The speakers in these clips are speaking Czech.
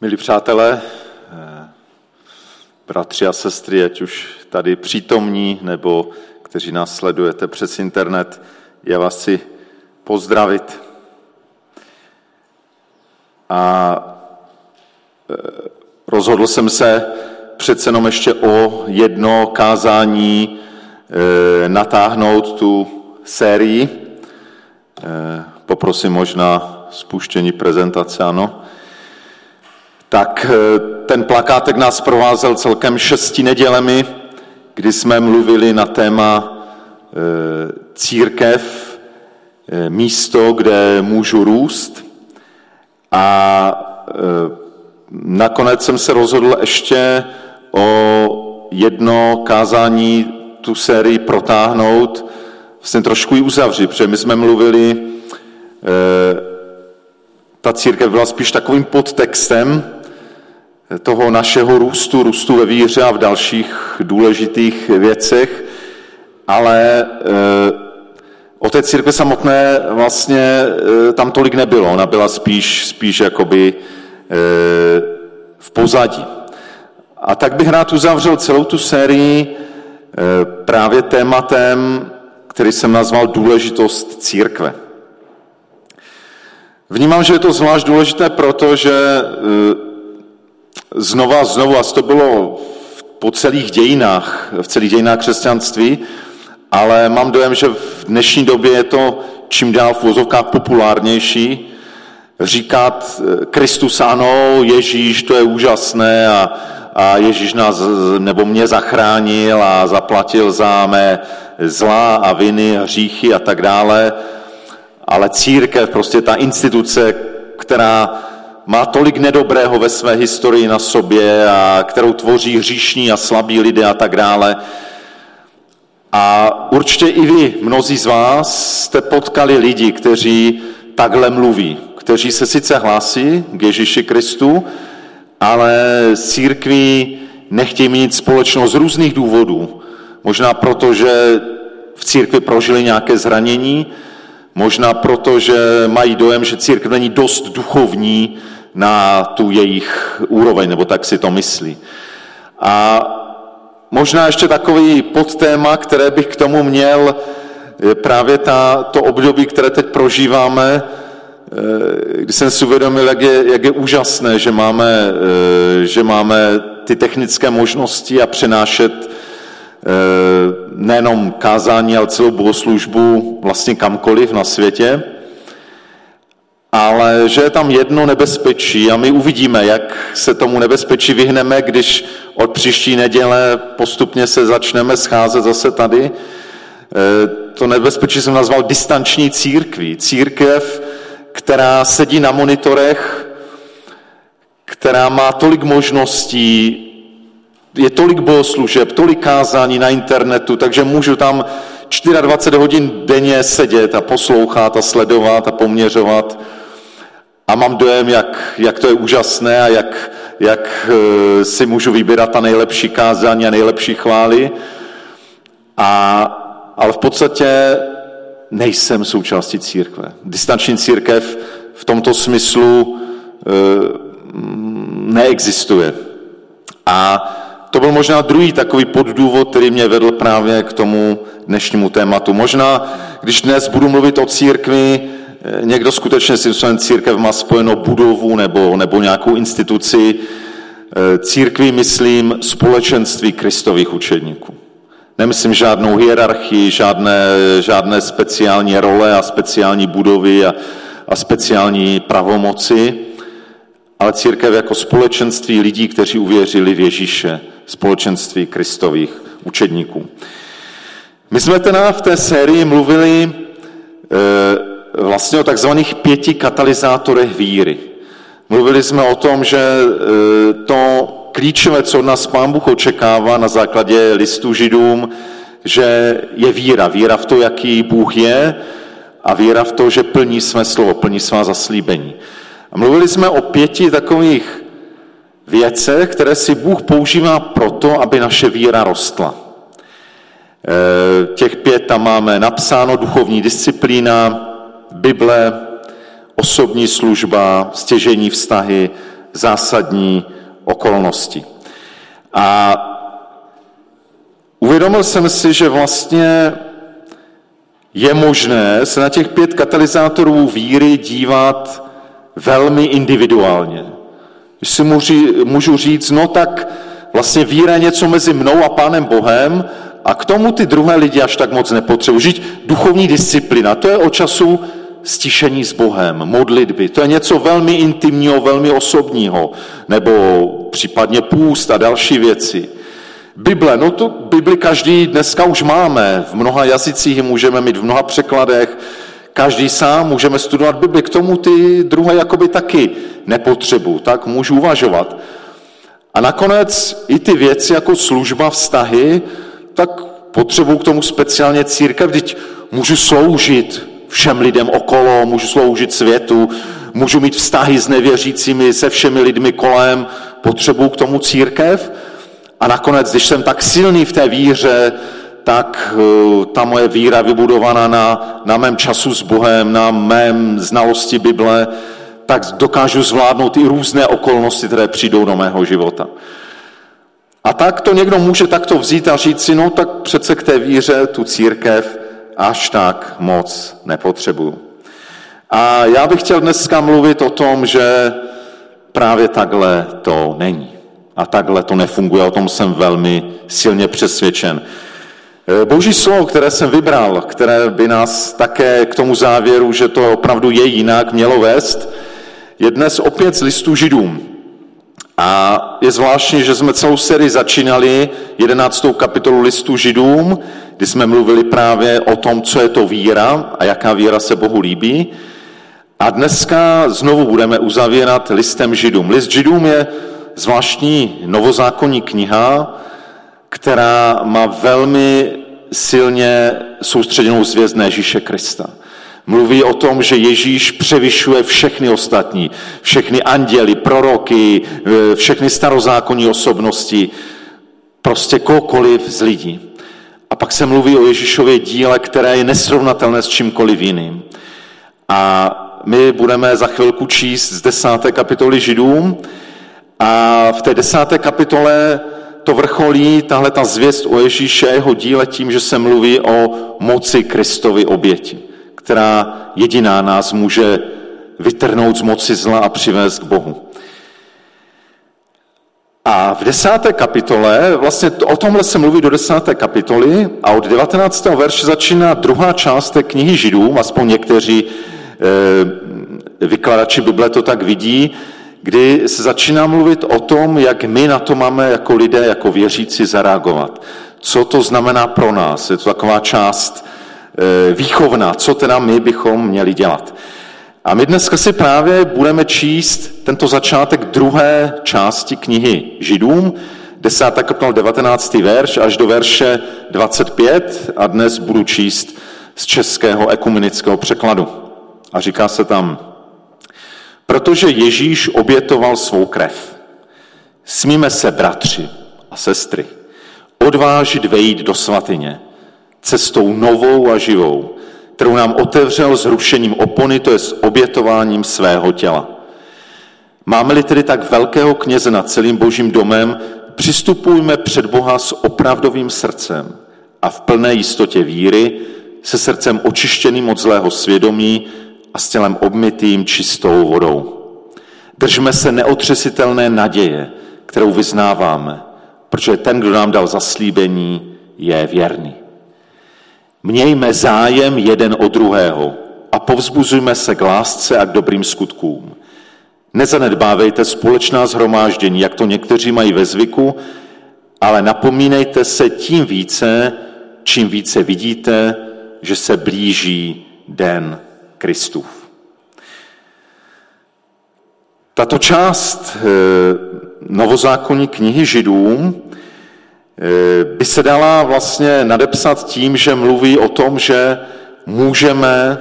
Milí přátelé, eh, bratři a sestry, ať už tady přítomní, nebo kteří nás sledujete přes internet, já vás chci pozdravit. A eh, rozhodl jsem se přece jenom ještě o jedno kázání eh, natáhnout tu sérii. Poprosím možná spuštění prezentace, ano tak eh, ten plakátek nás provázel celkem šesti nedělemi, kdy jsme mluvili na téma eh, církev, eh, místo, kde můžu růst. A nakonec jsem se rozhodl ještě o jedno kázání tu sérii protáhnout, vlastně trošku ji uzavřít, protože my jsme mluvili, ta církev byla spíš takovým podtextem, toho našeho růstu, růstu ve víře a v dalších důležitých věcech, ale eh, o té církve samotné vlastně eh, tam tolik nebylo. Ona byla spíš, spíš jakoby eh, v pozadí. A tak bych rád uzavřel celou tu sérii právě tématem, který jsem nazval důležitost církve. Vnímám, že je to zvlášť důležité, protože znova znovu, a to bylo po celých dějinách, v celých dějinách křesťanství, ale mám dojem, že v dnešní době je to čím dál v vozovkách populárnější, říkat eh, Kristus ano, Ježíš, to je úžasné a, a Ježíš nás nebo mě zachránil a zaplatil za mé zlá a viny hříchy a tak dále, ale církev, prostě ta instituce, která má tolik nedobrého ve své historii na sobě a kterou tvoří hříšní a slabí lidé a tak dále. A určitě i vy, mnozí z vás, jste potkali lidi, kteří takhle mluví, kteří se sice hlásí k Ježíši Kristu, ale církví nechtějí mít společnost z různých důvodů. Možná proto, že v církvi prožili nějaké zranění, možná proto, že mají dojem, že církev není dost duchovní, na tu jejich úroveň, nebo tak si to myslí. A možná ještě takový podtéma, které bych k tomu měl, je právě ta, to období, které teď prožíváme, eh, kdy jsem si uvědomil, jak je, jak je úžasné, že máme, eh, že máme ty technické možnosti a přenášet eh, nejenom kázání, ale celou bohoslužbu vlastně kamkoliv na světě ale že je tam jedno nebezpečí a my uvidíme, jak se tomu nebezpečí vyhneme, když od příští neděle postupně se začneme scházet zase tady. E, to nebezpečí jsem nazval distanční církví. Církev, která sedí na monitorech, která má tolik možností, je tolik bohoslužeb, tolik kázání na internetu, takže můžu tam 24 hodin denně sedět a poslouchat a sledovat a poměřovat a mám dojem, jak, jak to je úžasné a jak, jak eh, si můžu vybírat ta nejlepší kázání a nejlepší chvály. A, ale v podstatě nejsem součástí církve. Distanční církev v tomto smyslu e, neexistuje. A to byl možná druhý takový poddůvod, který mě vedl právě k tomu dnešnímu tématu. Možná, když dnes budu mluvit o církvi, někdo skutečně si svém církev má spojeno budovu nebo, nebo nějakou instituci. E, církví myslím společenství kristových učedníků. Nemyslím žádnou hierarchii, žádné, žádné speciální role a speciální budovy a, a speciální pravomoci, ale církev jako společenství lidí, kteří uvěřili v Ježíše, společenství kristových učedníků. My jsme teda v té sérii mluvili e, vlastně o takzvaných pěti katalyzátorech víry. Mluvili jsme o tom, že e, to klíčové, co od nás Pán Bůh očekává na základě listu židům, že je víra. Víra v to, jaký Bůh je a víra v to, že plní své slovo, plní svá zaslíbení. A mluvili jsme o pěti takových věcech, které si Bůh používá proto, aby naše víra rostla. E, těch pět tam máme napsáno, duchovní disciplína, Bible, osobní služba, stěžení vztahy, zásadní okolnosti. A uvědomil jsem si, že vlastně je možné se na těch pět katalyzátorů víry dívat velmi individuálně. Když si můžu říct, no tak vlastně víra je něco mezi mnou a Pánem Bohem a k tomu ty druhé lidi až tak moc nepotřebují. Žít duchovní disciplina, to je o času stišení s Bohem, modlitby. To je něco velmi intimního, velmi osobního, nebo případně půst a další věci. Bible, no to Bibli každý dneska už máme, v mnoha jazycích můžeme mít, v mnoha překladech, každý sám můžeme studovat Bibli, k tomu ty druhé jakoby taky nepotřebu, tak můžu uvažovat. A nakonec i ty věci jako služba, vztahy, tak potřebuji k tomu speciálně církev, teď můžu sloužit všem lidem okolo, můžu sloužit světu, můžu mít vztahy s nevěřícími, se všemi lidmi kolem, potřebuji k tomu církev. A nakonec, když jsem tak silný v té víře, tak eh, ta moje víra vybudovaná na, na mém času s Bohem, na mém znalosti Bible, tak dokážu zvládnout i různé okolnosti, které přijdou do mého života. A tak to někdo může takto vzít a říct si, no tak přece k té víře tu církev až tak moc nepotřebuju. A já bych chtěl dneska mluvit o tom, že právě takhle to není. A takhle to nefunguje, o tom jsem velmi silně přesvědčen. E, boží slovo, které jsem vybral, které by nás také k tomu závěru, že to opravdu je jinak, mělo vést, je dnes opět z listu židům. A je zvláštní, že jsme celou sérii začínali 11. kapitolu listu židům, kdy jsme mluvili právě o tom, co je to víra a jaká víra se Bohu líbí. A dneska znovu budeme uzavírat listem židům. List židům je zvláštní novozákonní kniha, která má velmi silně soustředěnou zvěst na Ježíše Krista. Mluví o tom, že Ježíš převyšuje všechny ostatní, všechny anděly, proroky, e, všechny starozákonní osobnosti, prostě kohokoliv z lidí. Pak se mluví o Ježíšově díle, které je nesrovnatelné s čímkoliv jiným. A my budeme za chvilku číst z desáté kapitoly Židům a v té desáté kapitole to vrcholí tahle ta zvěst o Ježíše a jeho díle tím, že se mluví o moci Kristovy oběti která jediná nás může vytrhnout z moci zla a přivést k Bohu. A v desáté kapitole, vlastně o tomhle se mluví do desáté kapitoly a od 19. verše začíná druhá část té knihy Židům, aspoň někteří e, vykladači Bible to tak vidí, kdy se začíná mluvit o tom, jak my na to máme jako lidé, jako věřící zareagovat. Co to znamená pro nás. Je to taková část Eh, výchovna, co teda my bychom měli dělat. A my dneska si právě budeme číst tento začátek druhé části knihy Židům, 10. kapitol 19. verš až do verše 25 a dnes budu číst z českého ekumenického překladu. A říká se tam, protože Ježíš obětoval svou krev, smíme se, bratři a sestry, odvážit vejít do svatyně, cestou novou a živou, kterou nám otevřel zrušením opony, to je s obětováním svého těla. Máme-li tedy tak velkého kněze nad celým božím domem, přistupujme před Boha s opravdovým srdcem a v plné jistotě víry, se srdcem očištěným od zlého svědomí a s tělem obmytým čistou vodou. Držme se neotřesitelné naděje, kterou vyznáváme, protože ten, kdo nám dal zaslíbení, je věrný. Mějme zájem jeden o druhého a povzbuzujme se k lásce a k dobrým skutkům. Nezanedbávejte společná zhromáždění, jak to někteří mají ve zvyku, ale napomínejte se tím více, čím více vidíte, že se blíží den Kristův. Tato část eh, novozákonní knihy Židům by se dala vlastně nadepsat tím, že mluví o tom, že můžeme,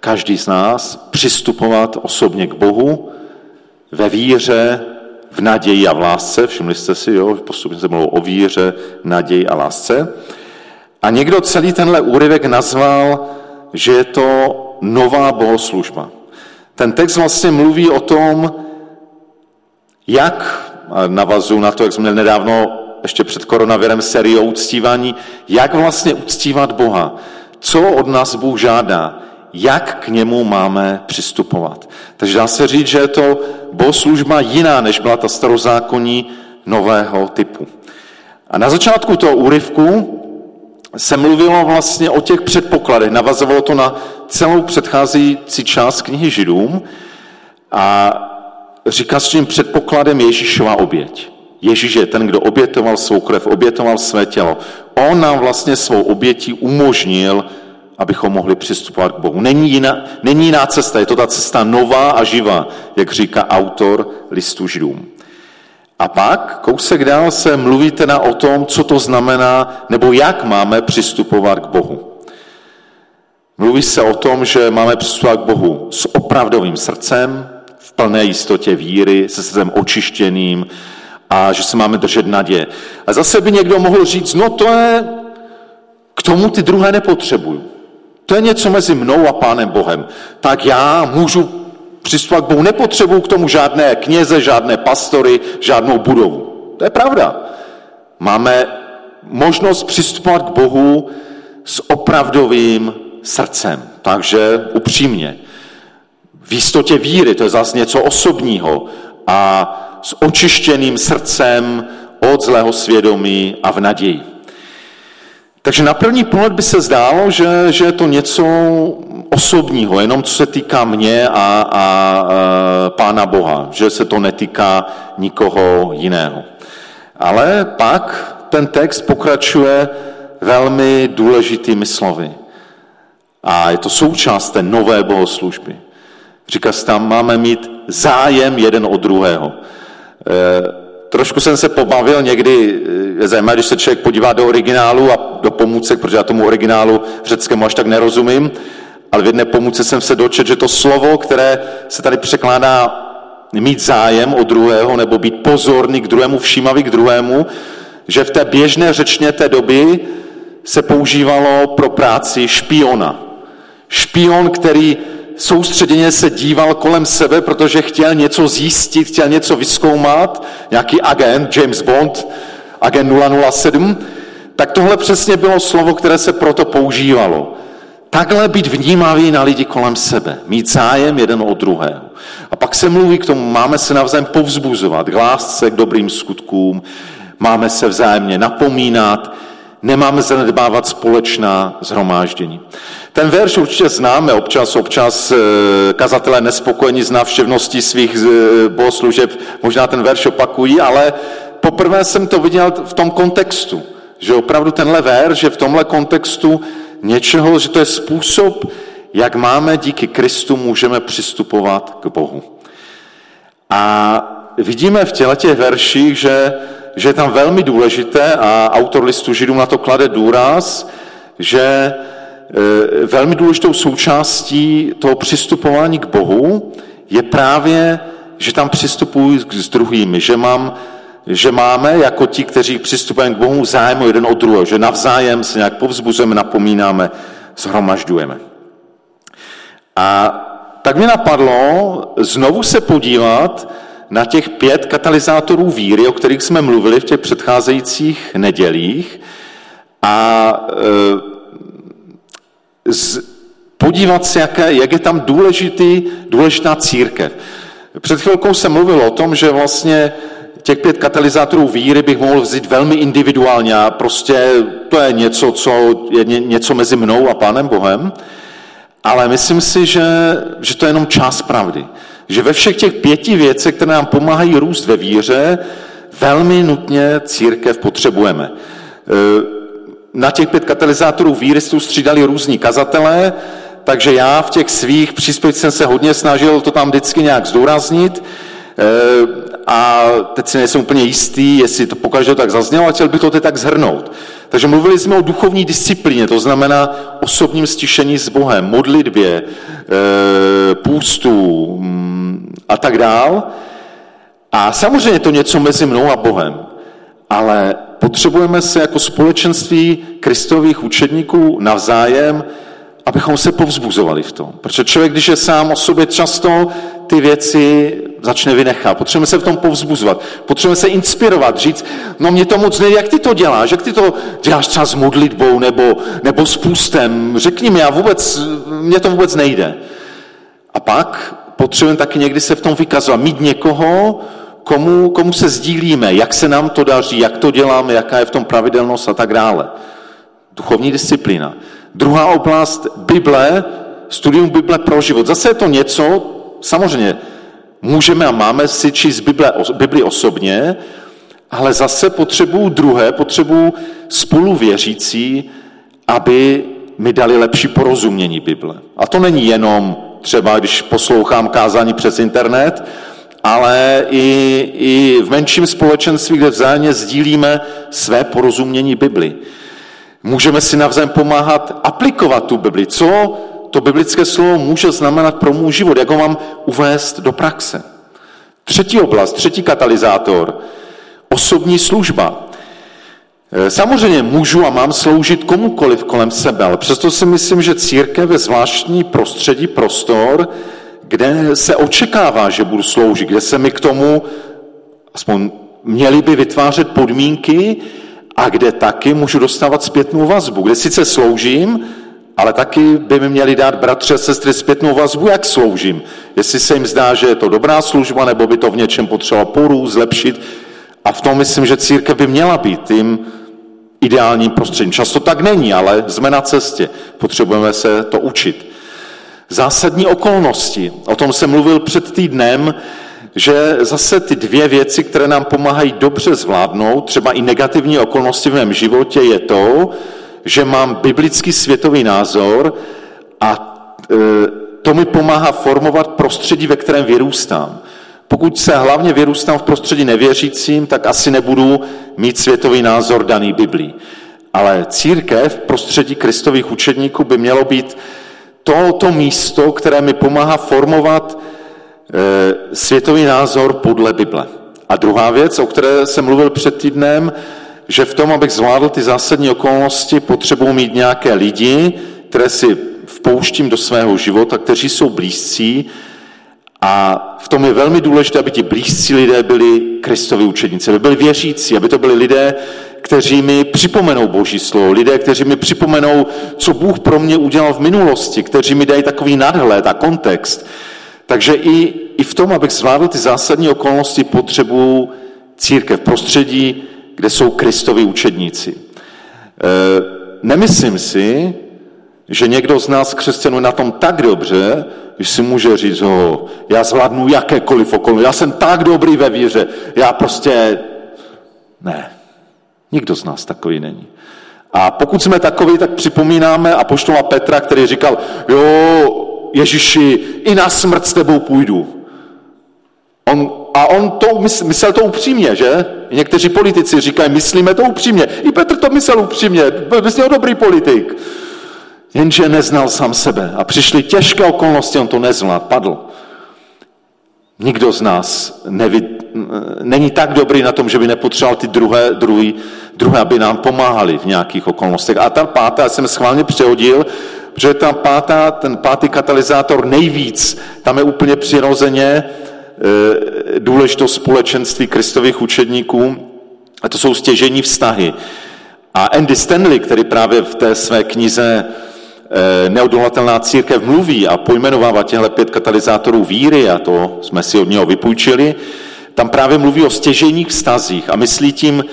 každý z nás, přistupovat osobně k Bohu ve víře, v naději a v lásce. Všimli jste si, jo, postupně se mluvilo o víře, naději a lásce. A někdo celý tenhle úryvek nazval, že je to nová bohoslužba. Ten text vlastně mluví o tom, Jak navazu na to, jak jsme měli nedávno ještě před koronavirem sérii o uctívání, jak vlastně uctívat Boha, co od nás Bůh žádá, jak k němu máme přistupovat. Takže dá se říct, že je to bohoslužba jiná, než byla ta starozákonní nového typu. A na začátku toho úryvku se mluvilo vlastně o těch předpokladech, navazovalo to na celou předcházející část knihy Židům a říká s tím předpokladem Ježíšova oběť. Ježíš je ten, kdo obětoval svou krev, obětoval své tělo. On nám vlastně svou obětí umožnil, abychom mohli přistupovat k Bohu. Není jiná, není jiná cesta, je to ta cesta nová a živá, jak říká autor listu Židům. A pak, kousek dál se mluví teda o tom, co to znamená, nebo jak máme přistupovat k Bohu. Mluví se o tom, že máme přistupovat k Bohu s opravdovým srdcem, v plné jistotě víry, se srdcem očištěným a že se máme držet naděje. A zase by někdo mohl říct, no to je, k tomu ty druhé nepotřebuju. To je něco mezi mnou a Pánem Bohem. Tak já můžu přistupovat k Bohu. Nepotřebuju k tomu žádné kněze, žádné pastory, žádnou budovu. To je pravda. Máme možnost přistupovat k Bohu s opravdovým srdcem. Takže upřímně. V jistotě víry, to je zase něco osobního. A s očištěným srdcem od zlého svědomí a v naději. Takže na první pohled by se zdálo, že, že je to něco osobního, jenom co se týká mě a, a, a Pána Boha, že se to netýká nikoho jiného. Ale pak ten text pokračuje velmi důležitými slovy. A je to součást té nové bohoslužby. Říká se tam, máme mít zájem jeden od druhého. E, trošku jsem se pobavil někdy, je zajímavé, když se člověk podívá do originálu a do pomůcek, protože já tomu originálu řeckému až tak nerozumím, ale v jedné pomůce jsem se dočet, že to slovo, které se tady překládá mít zájem o druhého nebo být pozorný k druhému, všímavý k druhému, že v té běžné řečně té doby se používalo pro práci špiona. Špion, který soustředěně se díval kolem sebe, protože chtěl něco zjistit, chtěl něco vyskoumat, nějaký agent, James Bond, agent 007, tak tohle přesně bylo slovo, které se proto používalo. Takhle být vnímavý na lidi kolem sebe, mít zájem jeden od druhého. A pak se mluví k tomu, máme se navzájem povzbuzovat, k lásce, k dobrým skutkům, máme se vzájemně napomínat, nemáme zanedbávat společná zhromáždění. Ten verš určitě známe, občas, občas eh, kazatelé nespokojení z návštěvností svých eh, bohoslužeb, možná ten verš opakují, ale poprvé jsem to viděl v tom kontextu, že opravdu tenhle verš že v tomhle kontextu něčeho, že to je způsob, jak máme díky Kristu můžeme přistupovat k Bohu. A vidíme v těle těch verších, že, že je tam velmi důležité a autor listu Židům na to klade důraz, že e, velmi důležitou součástí toho přistupování k Bohu je právě, že tam přistupuji s druhými, že, mám, že máme jako ti, kteří přistupujeme k Bohu zájem jeden od druhého, že navzájem se nějak povzbuzujeme, napomínáme, zhromažďujeme. A tak mi napadlo znovu se podívat na těch pět katalyzátorů víry, o kterých jsme mluvili v těch předcházejících nedělích a e, z, podívat se, jaké, jak je tam důležitý, důležitá církev. Před chvilkou jsem mluvil o tom, že vlastně těch pět katalyzátorů víry bych mohl vzít velmi individuálně a prostě to je něco, co je něco mezi mnou a Pánem Bohem, ale myslím si, že, že to je jenom část pravdy. Že ve všech těch pěti věcech, které nám pomáhají růst ve víře, velmi nutně církev potřebujeme. E, na těch pět katalyzátorů víry jsou střídali různí kazatelé, takže já v těch svých příspěvcích jsem se hodně snažil to tam vždycky nějak zdůraznit e, a teď si nejsem úplně jistý, jestli to pokaždé tak zaznělo, a chtěl bych to teď tak zhrnout. Takže mluvili jsme o duchovní disciplíně, to znamená osobním stišení s Bohem, modlitbě, e, půstu mm, a tak dál. A samozřejmě to něco mezi mnou a Bohem. Ale potřebujeme se jako společenství kristových učedníků navzájem, abychom se povzbuzovali v tom. Protože člověk, když je sám o sobě často, ty věci začne vynechat. Potřebujeme se v tom povzbuzovat. Potřebujeme se inspirovat, říct, no mě to moc nejde, jak ty to děláš, jak ty to děláš třeba s modlitbou nebo, nebo s půstem. Řekni mi, já vůbec, mě to vůbec nejde. A pak potřebujeme taky někdy se v tom vykazovat, mít někoho, komu, komu se sdílíme, jak se nám to daří, jak to děláme, jaká je v tom pravidelnost a tak dále. Duchovní disciplína. Druhá oblast, Bible, studium Bible pro život. Zase je to něco, samozřejmě můžeme a máme si číst Bible, Bibli osobně, ale zase potřebuju druhé, potřebuju spoluvěřící, aby mi dali lepší porozumění Bible. A to není jenom třeba, když poslouchám kázání přes internet, ale i, i v menším společenství, kde vzájemně sdílíme své porozumění Bibli. Můžeme si navzájem pomáhat aplikovat tu Bibli. Co to biblické slovo může znamenat pro můj život? Jak ho mám uvést do praxe? Třetí oblast, třetí katalyzátor, osobní služba. E, samozřejmě můžu a mám sloužit komukoliv kolem sebe, ale přesto si myslím, že církev je zvláštní prostředí, prostor, kde se očekává, že budu sloužit, kde se mi k tomu, aspoň měli by vytvářet podmínky a kde taky můžu dostávat zpětnou vazbu, kde sice sloužím, ale taky by mi měli dát bratři a sestry zpětnou vazbu, jak sloužím. Jestli se jim zdá, že je to dobrá služba, nebo by to v něčem potřeba porů, zlepšit. A v tom myslím, že církev by měla být tím ideálním prostředím. Často tak není, ale jsme na cestě. Potřebujeme se to učit. Zásadní okolnosti. O tom jsem mluvil před týdnem, že zase ty dvě věci, které nám pomáhají dobře zvládnout, třeba i negativní okolnosti v mém životě, je to, že mám biblický světový názor a e, to mi pomáhá formovat prostředí, ve kterém vyrůstám. Pokud se hlavně vyrůstám v prostředí nevěřícím, tak asi nebudu mít světový názor daný Biblí. Ale církev v prostředí kristových učedníků by mělo být to, to místo, které mi pomáhá formovat e, světový názor podle Bible. A druhá věc, o které jsem mluvil před týdnem, že v tom, abych zvládl ty zásadní okolnosti, potřebuji mít nějaké lidi, které si vpouštím do svého života, kteří jsou blízcí. A v tom je velmi důležité, aby ti blízcí lidé byli Kristovi učedníci, aby byli věřící, aby to byli lidé, kteří mi připomenou Boží slovo, lidé, kteří mi připomenou, co Bůh pro mě udělal v minulosti, kteří mi dají takový nadhled a kontext. Takže i, i v tom, abych zvládl ty zásadní okolnosti, potřebuji církev, prostředí, kde jsou Kristovi učedníci. E, nemyslím si, že někdo z nás křesťanů na tom tak dobře, že si může říct, oh, já zvládnu jakékoliv okolnosti, já jsem tak dobrý ve víře, já prostě... Ne, nikdo z nás takový není. A pokud jsme takový, tak připomínáme a poštola Petra, který říkal, jo, Ježíši, i na smrt s tebou půjdu. On, a on to myslel to upřímně, že? Někteří politici říkají, myslíme to upřímně. I Petr to myslel upřímně, byl z něho dobrý politik. Jenže neznal sám sebe a přišly těžké okolnosti, on to nezvládl, padl. Nikdo z nás neví, není tak dobrý na tom, že by nepotřeboval ty druhé, druhý, druhé, aby nám pomáhali v nějakých okolnostech. A ta pátá, já jsem schválně přehodil, protože ta pátá, ten pátý katalyzátor nejvíc, tam je úplně přirozeně, důležitost společenství kristových učedníků, a to jsou stěžení vztahy. A Andy Stanley, který právě v té své knize eh, Neodolatelná církev mluví a pojmenovává těhle pět katalyzátorů víry, a to jsme si od něho vypůjčili, tam právě mluví o stěženích vztazích a myslí tím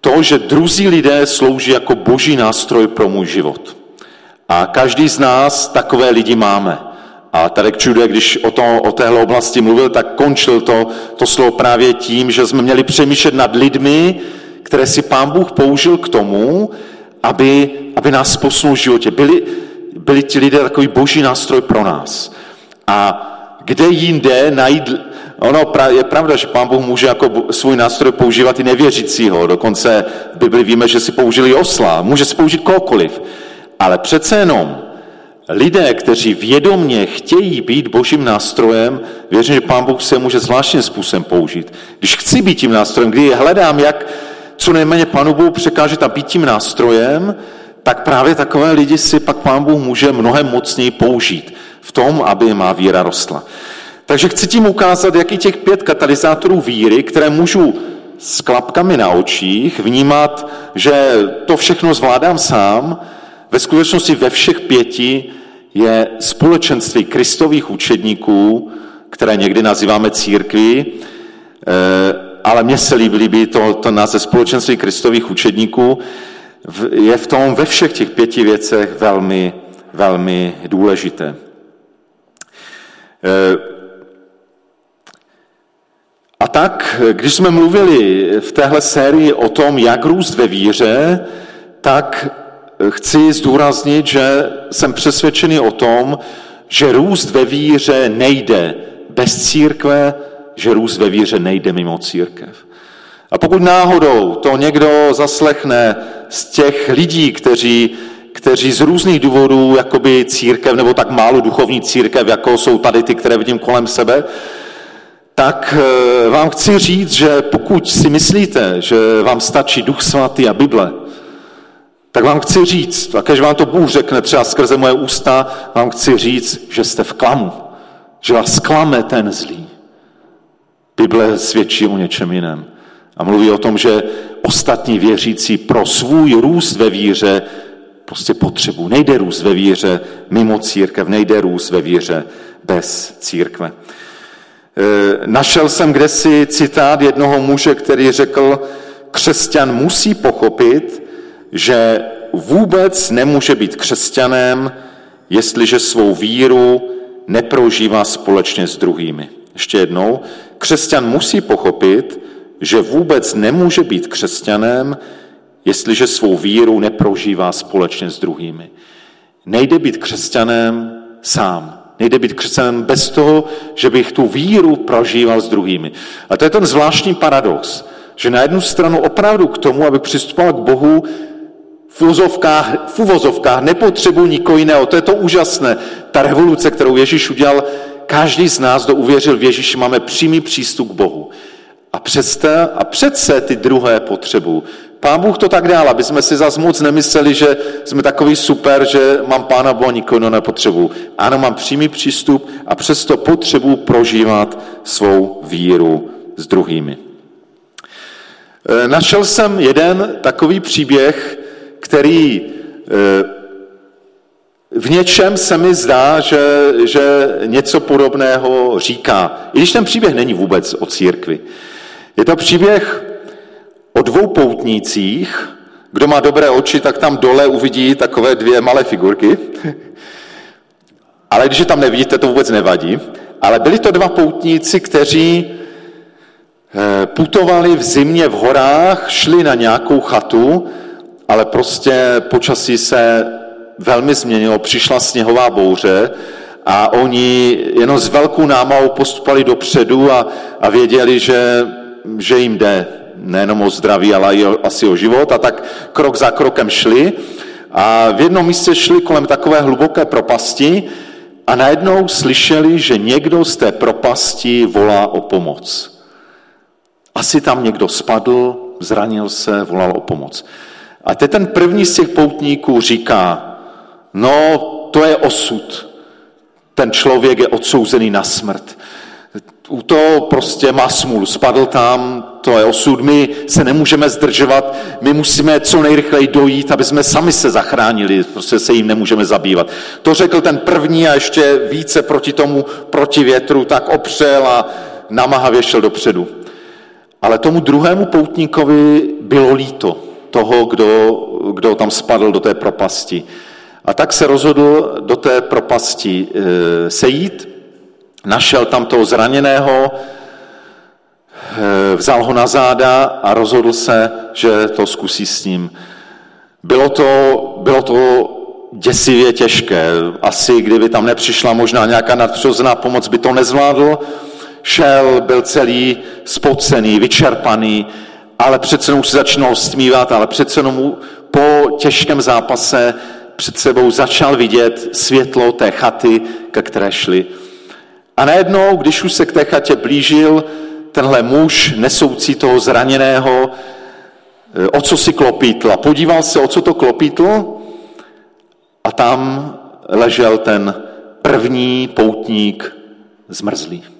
to, že druzí lidé slouží jako boží nástroj pro můj život. A každý z nás takové lidi máme. A Tarek Čude, když o, to, o téhle oblasti mluvil, tak končil to, to slovo právě tím, že jsme měli přemýšlet nad lidmi, které si pán Bůh použil k tomu, aby, aby nás posunul v životě. Byli, byli ti lidé takový boží nástroj pro nás. A kde jinde najít... Ono je pravda, že pán Bůh může jako svůj nástroj používat i nevěřícího. Dokonce v Bibli víme, že si použili osla. Může si použít kohokoliv. Ale přece jenom lidé, kteří vědomně chtějí být božím nástrojem, věřím, že pán Bůh se může zvláštním způsobem použít. Když chci být tím nástrojem, kdy hledám, jak co nejméně pánu Bohu překážet a být tím nástrojem, tak právě takové lidi si pak pán Bůh může mnohem mocněji použít v tom, aby má víra rostla. Takže chci tím ukázat, jaký těch pět katalyzátorů víry, které můžu s klapkami na očích vnímat, že to všechno zvládám sám, ve skutečnosti ve všech pěti je společenství kristových učedníků, které někdy nazýváme církví, eh, ale mně se líbí, líbí to, to název společenství kristových učedníků, je v tom ve všech těch pěti věcech velmi, velmi důležité. Eh, a tak, když jsme mluvili v téhle sérii o tom, jak růst ve víře, tak chci zdůraznit, že jsem přesvědčený o tom, že růst ve víře nejde bez církve, že růst ve víře nejde mimo církev. A pokud náhodou to někdo zaslechne z těch lidí, kteří, kteří z různých důvodů, jakoby církev, nebo tak málo duchovní církev, jako jsou tady ty, které vidím kolem sebe, tak eh, vám chci říct, že pokud si myslíte, že vám stačí Duch Svatý a Bible, tak vám chci říct, a když vám to Bůh řekne třeba skrze moje ústa, vám chci říct, že jste v klamu, že vás klame ten zlý. Bible svědčí o něčem jiném. A mluví o tom, že ostatní věřící pro svůj růst ve víře prostě potřebu. Nejde růst ve víře mimo církev, nejde růst ve víře bez církve. E, našel jsem kdesi citát jednoho muže, který řekl, křesťan musí pochopit, že vůbec nemůže být křesťanem, jestliže svou víru neprožívá společně s druhými. Ještě jednou, křesťan musí pochopit, že vůbec nemůže být křesťanem, jestliže svou víru neprožívá společně s druhými. Nejde být křesťanem sám. Nejde být křesťanem bez toho, že bych tu víru prožíval s druhými. A to je ten zvláštní paradox, že na jednu stranu opravdu k tomu, aby přistupoval k Bohu, v uvozovkách, nepotřebuji nikoho jiného. To je to úžasné. Ta revoluce, kterou Ježíš udělal, každý z nás, kdo uvěřil v Ježíši, máme přímý přístup k Bohu. A přece, a přece ty druhé potřebu. Pán Bůh to tak dál, aby jsme si zas moc nemysleli, že jsme takový super, že mám Pána Boha, nikoho nepotřebuju. Ano, mám přímý přístup a přesto potřebuji prožívat svou víru s druhými. E, našel jsem jeden takový příběh, který e, v něčem se mi zdá, že, že něco podobného říká. I když ten příběh není vůbec o církvi. Je to příběh o dvou poutnících. Kdo má dobré oči, tak tam dole uvidí takové dvě malé figurky. Ale když je tam nevidíte, to vůbec nevadí. Ale byli to dva poutníci, kteří eh, putovali v zimě v horách, šli na nějakou chatu, ale prostě počasí se velmi změnilo, přišla sněhová bouře a oni jenom s velkou námahou postupovali dopředu a, a věděli, že, že jim jde nejenom o zdraví, ale i asi o život a tak krok za krokem šli a v jednom místě šli kolem takové hluboké propasti a najednou slyšeli, že někdo z té propasti volá o pomoc. Asi tam někdo spadl, zranil se, volal o pomoc. A teď ten první z těch poutníků říká, no to je osud. Ten člověk je odsouzený na smrt u toho prostě má smůl, spadl tam, to je osud, my se nemůžeme zdržovat, my musíme co nejrychleji dojít, aby jsme sami se zachránili, prostě se jim nemůžeme zabývat. To řekl ten první a ještě více proti tomu, proti větru, tak opřel a namahavě šel dopředu. Ale tomu druhému poutníkovi bylo líto toho, kdo, kdo tam spadl do té propasti. A tak se rozhodl do té propasti e, sejít Našel tam toho zraněného, eh, vzal ho na záda a rozhodl se, že to zkusí s ním. Bylo to, bylo to děsivě těžké. Asi kdyby tam nepřišla možná nějaká nadpřirozená pomoc, by to nezvládl. Šel, byl celý spocený, vyčerpaný, ale přece se začínal stmívat, ale přece jenom po těžkém zápase před sebou začal vidět světlo té chaty, ke které šli. A najednou, když už se k té chatě blížil, tenhle muž, nesoucí toho zraněného, eh, o co si klopítl. A podíval se, o co to klopítl, a tam ležel ten první poutník zmrzlý.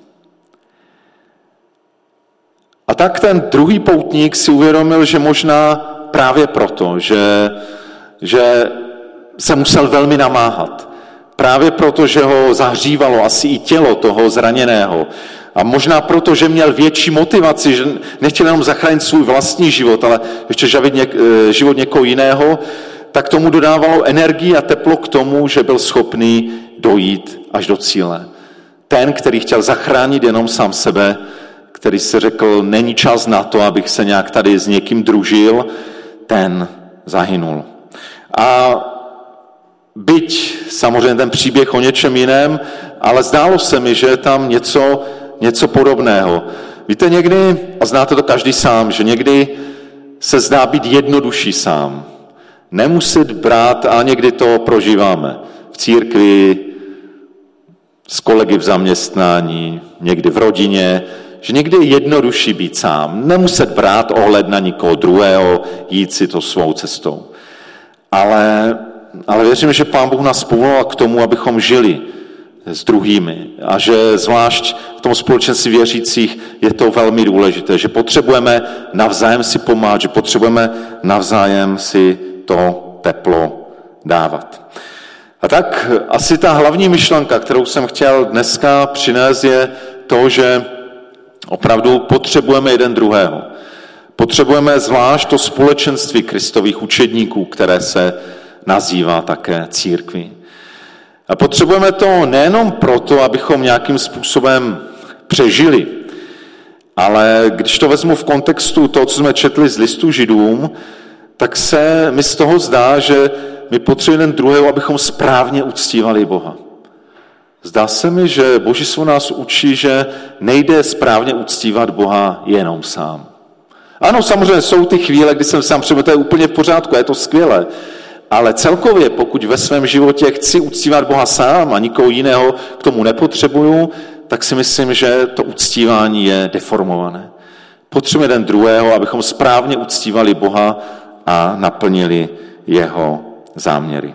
A tak ten druhý poutník si uvědomil, že možná právě proto, že, že se musel velmi namáhat. Právě proto, že ho zahřívalo asi i tělo toho zraněného. A možná proto, že měl větší motivaci, že nechtěl jenom zachránit svůj vlastní život, ale ještě žavit něk, eh, život někoho jiného, tak tomu dodávalo energii a teplo k tomu, že byl schopný dojít až do cíle. Ten, který chtěl zachránit jenom sám sebe, který si řekl, není čas na to, abych se nějak tady s někým družil, ten zahynul. A byť samozřejmě ten příběh o něčem jiném, ale zdálo se mi, že je tam něco, něco podobného. Víte, někdy, a znáte to každý sám, že někdy se zdá být jednodušší sám. Nemuset brát, a někdy to prožíváme v církvi, s kolegy v zaměstnání, někdy v rodině, že někdy je jednodušší být sám, nemuset brát ohled na nikoho druhého, jít si to svou cestou. Ale, ale věřím, že Pán Bůh nás povolal k tomu, abychom žili s druhými a že zvlášť v tom společenství věřících je to velmi důležité, že potřebujeme navzájem si pomáhat, že potřebujeme navzájem si to teplo dávat. A tak asi ta hlavní myšlenka, kterou jsem chtěl dneska přinést, je to, že opravdu potřebujeme jeden druhého. Potřebujeme zvlášť to společenství kristových učedníků, které se nazývá také církví. A potřebujeme to nejenom proto, abychom nějakým způsobem přežili, ale když to vezmu v kontextu toho, co jsme četli z listu židům, tak se mi z toho zdá, že my potřebujeme druhého, abychom správně uctívali Boha. Zdá se mi, že Boží slovo nás učí, že nejde správně uctívat Boha jenom sám. Ano, samozřejmě jsou ty chvíle, kdy jsem sám třeba, to je úplně v pořádku, je to skvělé. Ale celkově, pokud ve svém životě chci uctívat Boha sám a nikoho jiného k tomu nepotřebuju, tak si myslím, že to uctívání je deformované. Potřebujeme jeden druhého, abychom správně uctívali Boha a naplnili jeho záměry.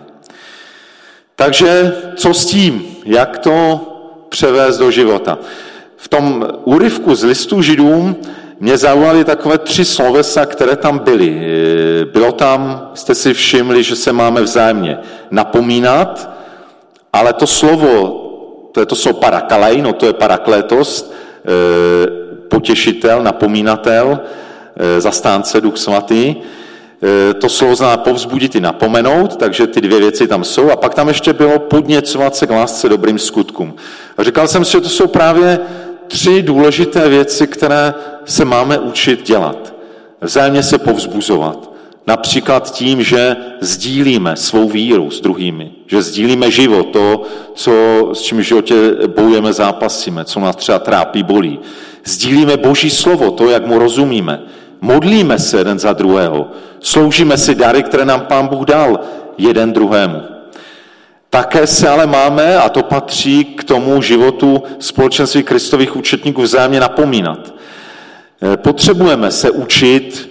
Takže co s tím? Jak to převést do života? V tom úryvku z listu židům mě zaujaly takové tři slovesa, které tam byly. Bylo tam, jste si všimli, že se máme vzájemně napomínat, ale to slovo, to je to slovo parakalej, no to je paraklétos, eh, potěšitel, napomínatel, eh, zastánce, duch svatý. Eh, to slovo zná povzbudit i napomenout, takže ty dvě věci tam jsou. A pak tam ještě bylo podněcovat se k lásce dobrým skutkům. A říkal jsem si, že to jsou právě tři důležité věci, které se máme učit dělat. Vzájemně se povzbuzovat. Například tím, že sdílíme svou víru s druhými, že sdílíme život, to, co, s čím v životě bojujeme, zápasíme, co nás třeba trápí, bolí. Sdílíme Boží slovo, to, jak mu rozumíme. Modlíme se jeden za druhého. Sloužíme si dary, které nám Pán Bůh dal, jeden druhému. Také se ale máme, a to patří k tomu životu společenství kristových účetníků, vzájemně napomínat. Eh, potřebujeme se učit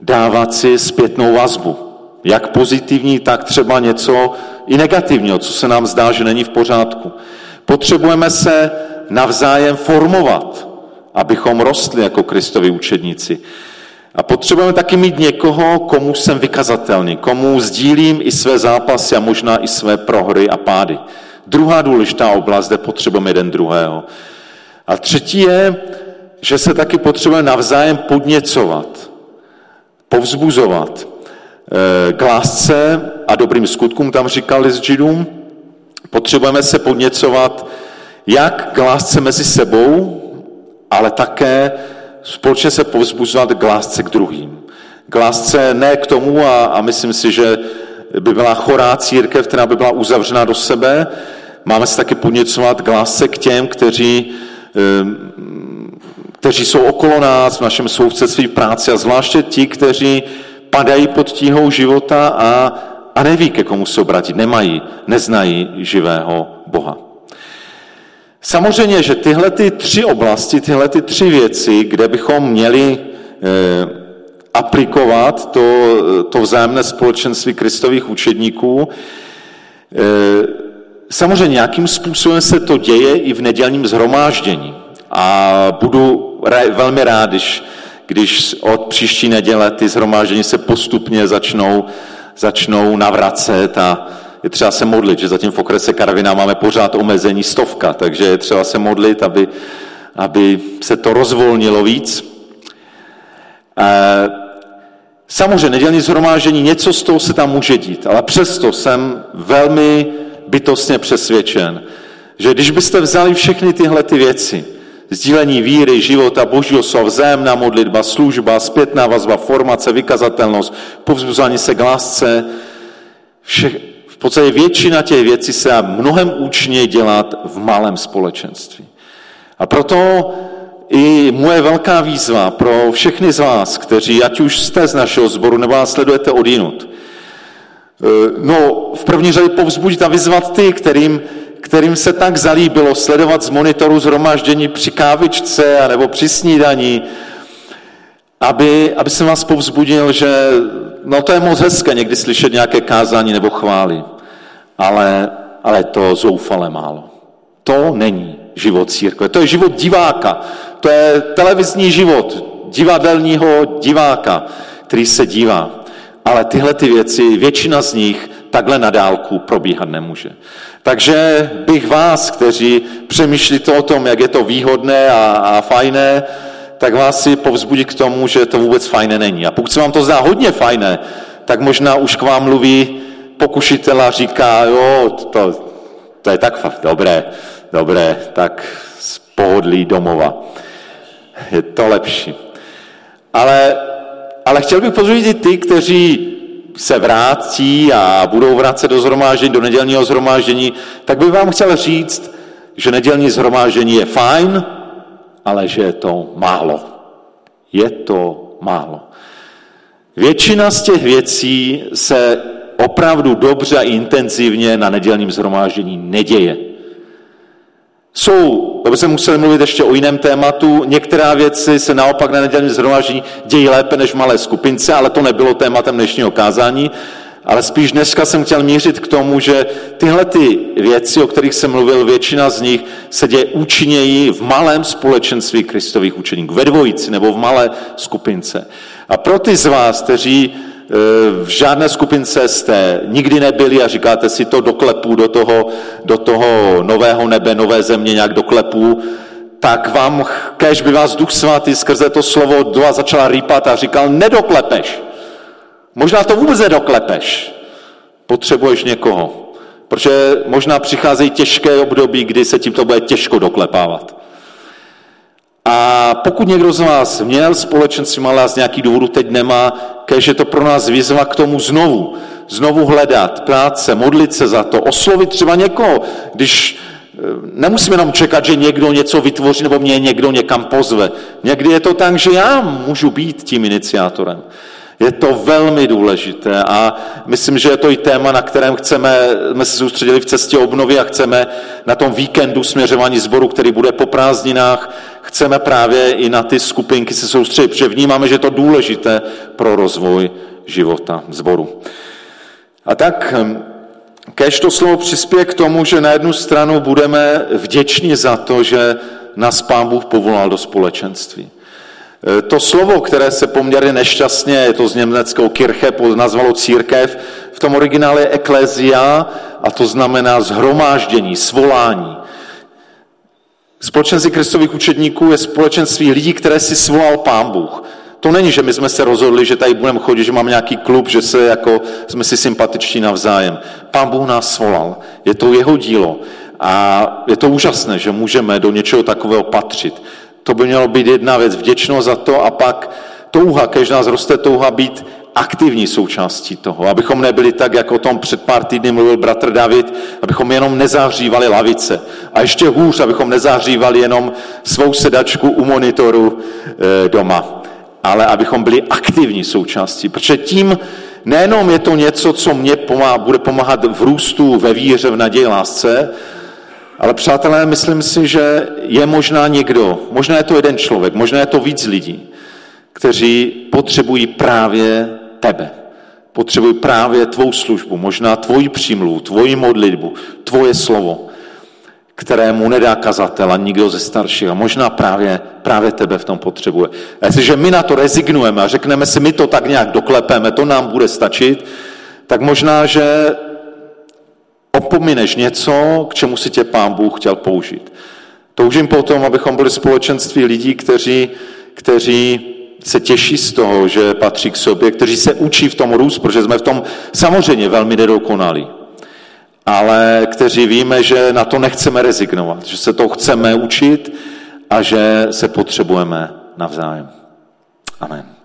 dávat si zpětnou vazbu. Jak pozitivní, tak třeba něco i negativního, co se nám zdá, že není v pořádku. Potřebujeme se navzájem formovat, abychom rostli jako Kristovi učedníci. A potřebujeme taky mít někoho, komu jsem vykazatelný, komu sdílím i své zápasy a možná i své prohry a pády. Druhá důležitá oblast, kde potřebujeme jeden druhého. A třetí je, že se taky potřebujeme navzájem podněcovat, povzbuzovat eh, k lásce a dobrým skutkům, tam říkali s Židům. Potřebujeme se podněcovat jak k lásce mezi sebou, ale také společně se povzbuzovat k lásce k druhým. K lásce ne k tomu, a, a myslím si, že by byla chorá církev, která by byla uzavřená do sebe. Máme se taky podněcovat k lásce k těm, kteří, ehm, kteří jsou okolo nás v našem sousedství v práci a zvláště ti, kteří padají pod tíhou života a, a neví, ke komu se obratit, nemají, neznají živého Boha. Samozřejmě, že tyhle ty tři oblasti, tyhle ty tři věci, kde bychom měli eh, aplikovat to, to vzájemné společenství kristových učedníků, eh, samozřejmě nějakým způsobem se to děje i v nedělním zhromáždění. A budu velmi rád, když, když od příští neděle ty zhromáždění se postupně začnou, začnou navracet a je třeba se modlit, že zatím v okrese Karvina máme pořád omezení stovka, takže je třeba se modlit, aby, aby se to rozvolnilo víc. E, samozřejmě nedělní zhromáždění, něco z toho se tam může dít, ale přesto jsem velmi bytostně přesvědčen, že když byste vzali všechny tyhle ty věci, sdílení víry, života, božího slova, vzájemná modlitba, služba, zpětná vazba, formace, vykazatelnost, povzbuzání se k lásce, vše, v podstatě většina těch věcí se dá mnohem účinně dělat v malém společenství. A proto i moje velká výzva pro všechny z vás, kteří, ať už jste z našeho sboru, nebo nás sledujete odinut, e, no, v první řadě povzbudit a vyzvat ty, kterým, kterým se tak zalíbilo sledovat z monitoru zhromáždění při kávičce nebo při snídaní, aby, aby se vás povzbudil, že no to je moc hezké někdy slyšet nějaké kázání nebo chvály, ale, ale to zoufale málo. To není život církve, to je život diváka, to je televizní život divadelního diváka, který se dívá. Ale tyhle ty věci, většina z nich takhle na dálku probíhat nemůže. Takže bych vás, kteří přemýšlíte o tom, jak je to výhodné a, a fajné, tak vás si povzbudit k tomu, že to vůbec fajné není. A pokud se vám to zdá hodně fajné, tak možná už k vám mluví pokušitel a říká, jo, to, to je tak fakt dobré, dobré, tak z pohodlí domova. Je to lepší. Ale, ale chtěl bych pozornit ty, kteří se vrátí a budou vracet do zhromáždění, do nedělního zhromáždění, tak bych vám chtěl říct, že nedělní zhromáždění je fajn, ale že je to málo. Je to málo. Většina z těch věcí se opravdu dobře a intenzivně na nedělním zhromáždění neděje. Jsou, to by se museli mluvit ještě o jiném tématu, některá věci se naopak na nedělním zhromáždění dějí lépe než v malé skupince, ale to nebylo tématem dnešního kázání. Ale spíš dneska jsem chtěl mířit k tomu, že tyhle ty věci, o kterých jsem mluvil, většina z nich se děje účinněji v malém společenství kristových učeníků, ve dvojici nebo v malé skupince. A pro ty z vás, kteří e, v žádné skupince jste nikdy nebyli a říkáte si to doklepu do toho, do toho nového nebe, nové země nějak doklepu, tak vám, kež by vás Duch Svatý skrze to slovo vás začala rýpat a říkal, nedoklepeš. Možná to vůbec nedoklepeš. Potřebuješ někoho. Protože možná přicházejí těžké období, kdy se tím to bude těžko doklepávat. A pokud někdo z vás měl společenství, ale z nějaký důvodu teď nemá, kež je to pro nás výzva k tomu znovu, znovu hledat práce, modlit se za to, oslovit třeba někoho, když eh, nemusíme jenom čekat, že někdo něco vytvoří nebo mě někdo někam pozve. Někdy je to tak, že já můžu být tím iniciátorem. Je to velmi důležité a myslím, že je to i téma, na kterém chceme, jsme se soustředili v cestě obnovy a chceme na tom víkendu směřování sboru, který bude po prázdninách, chceme právě i na ty skupinky se soustředit, protože vnímáme, že je to důležité pro rozvoj života sboru. A tak hm, kež to slovo přispěje k tomu, že na jednu stranu budeme vděční za to, že nás Pán Bůh povolal do společenství. Eh, to slovo, které se poměrně nešťastně, je to z německého kirche, nazvalo církev, v tom originále je eklezia a to znamená zhromáždění, svolání. Společenství kristových učedníků je společenství lidí, které si svolal pán Bůh. To není, že my jsme se rozhodli, že tady budeme chodit, že máme nějaký klub, že se jako, jsme si sympatiční navzájem. Pán Bůh nás svolal. Je to jeho dílo. A je to úžasné, že můžeme do něčeho takového patřit. To by mělo být jedna věc, vděčnost za to a pak touha, kež nás roste touha být aktivní součástí toho, abychom nebyli tak, jako o tom před pár týdny mluvil bratr David, abychom jenom nezahřívali lavice. A ještě hůř, abychom nezahřívali jenom svou sedačku u monitoru e, doma, ale abychom byli aktivní součástí, protože tím nejenom je to něco, co mě pomáhá, bude pomáhat v růstu, ve víře, v naději, lásce, ale přátelé, myslím si, že je možná někdo, možná je to jeden člověk, možná je to víc lidí, kteří potřebují právě tebe. Potřebují právě tvou službu, možná tvoji přímluvu, tvoji modlitbu, tvoje slovo. kterému nedá kazatel a nikdo ze starších. A možná právě, právě tebe v tom potřebuje. A jestliže my na to rezignujeme a řekneme si, my to tak nějak doklepeme, to nám bude stačit, tak možná, že opomineš něco, k čemu si tě pán Bůh chtěl použít. Toužím potom, abychom byli společenství lidí, kteří, kteří se těší z toho, že patří k sobě, kteří se učí v tom růst, protože jsme v tom samozřejmě velmi nedokonalí. Ale kteří víme, že na to nechceme rezignovat, že se to chceme učit a že se potřebujeme navzájem. Amen.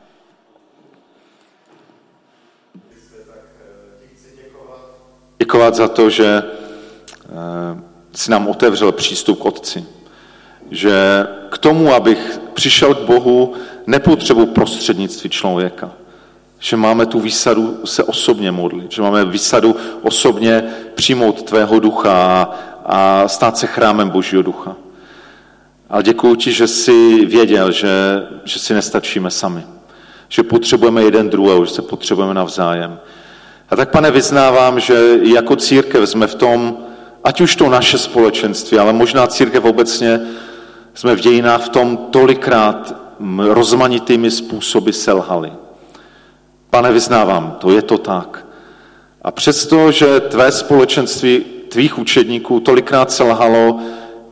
Děkovat za to, že eh, si nám otevřel přístup k Otci. Že k tomu, abych přišel k Bohu, nepotřebuji prostřednictví člověka. Že máme tu výsadu se osobně modlit, že máme výsadu osobně přijmout tvého ducha a stát se chrámem Božího ducha. Ale děkuji ti, že jsi věděl, že, že si nestačíme sami. Že potřebujeme jeden druhého, že se potřebujeme navzájem. A tak, pane, vyznávám, že jako církev jsme v tom, ať už to naše společenství, ale možná církev obecně, jsme v dějinách v tom tolikrát rozmanitými způsoby selhali. Pane, vyznávám, to je to tak. A přesto, že tvé společenství, tvých učedníků tolikrát selhalo,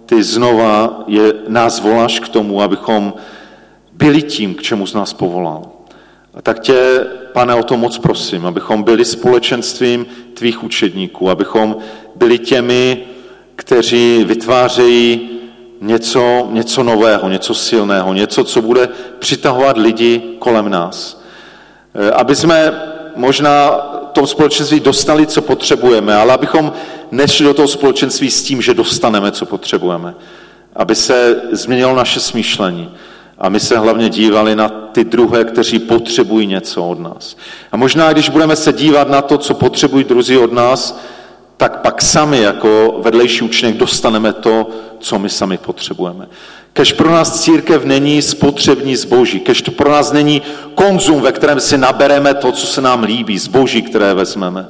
ty znova je, nás voláš k tomu, abychom byli tím, k čemu z nás povolal. A tak tě, pane, o to moc prosím, abychom byli společenstvím tvých učedníků, abychom byli těmi, kteří vytvářejí něco, něco nového, něco silného, něco, co bude přitahovat lidi kolem nás. E, aby jsme možná tom společenství dostali, co potřebujeme, ale abychom nešli do toho společenství s tím, že dostaneme, co potřebujeme. Aby se změnilo naše smýšlení. A my se hlavně dívali na ty druhé, kteří potřebují něco od nás. A možná, když budeme se dívat na to, co potřebují druzí od nás, tak pak sami jako vedlejší účinek dostaneme to, co my sami potřebujeme. Kež pro nás církev není spotřební zboží, kež to pro nás není konzum, ve kterém si nabereme to, co se nám líbí, zboží, které vezmeme.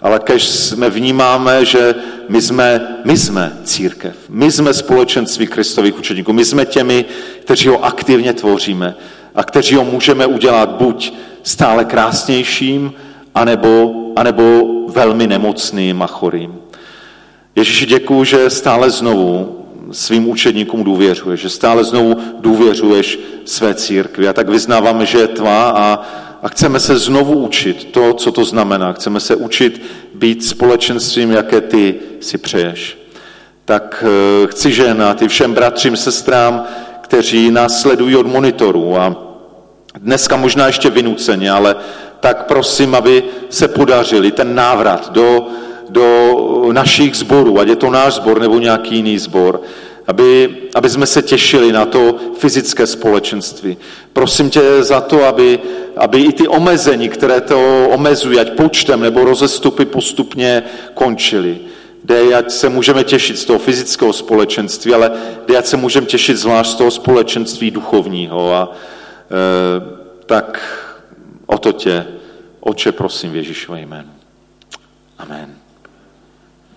Ale kež jsme vnímáme, že my jsme, my jsme církev, my jsme společenství kristových učeníků, my jsme těmi, kteří ho aktivně tvoříme a kteří ho můžeme udělat buď stále krásnějším, anebo, anebo velmi nemocným a chorým. Ježíši, děkuju, že stále znovu svým učedníkům důvěřuješ, že stále znovu důvěřuješ své církvi. A tak vyznáváme, že je tvá a, a chceme se znovu učit to, co to znamená. Chceme se učit být společenstvím, jaké ty si přeješ. Tak eh, chci ženat i všem bratřím, sestrám, kteří nás sledují od monitoru a dneska možná ještě vynuceně, ale tak prosím, aby se podařili ten návrat do, do našich zborů, ať je to náš zbor nebo nějaký jiný zbor, aby, aby jsme se těšili na to fyzické společenství. Prosím tě za to, aby, aby i ty omezení, které to omezují, ať počtem nebo rozestupy postupně končily. Dej, ať se můžeme těšit z toho fyzického společenství, ale dej, ať se můžeme těšit zvlášť z toho společenství duchovního. A e, tak o to tě, oče, prosím v Ježíšové jménu. Amen.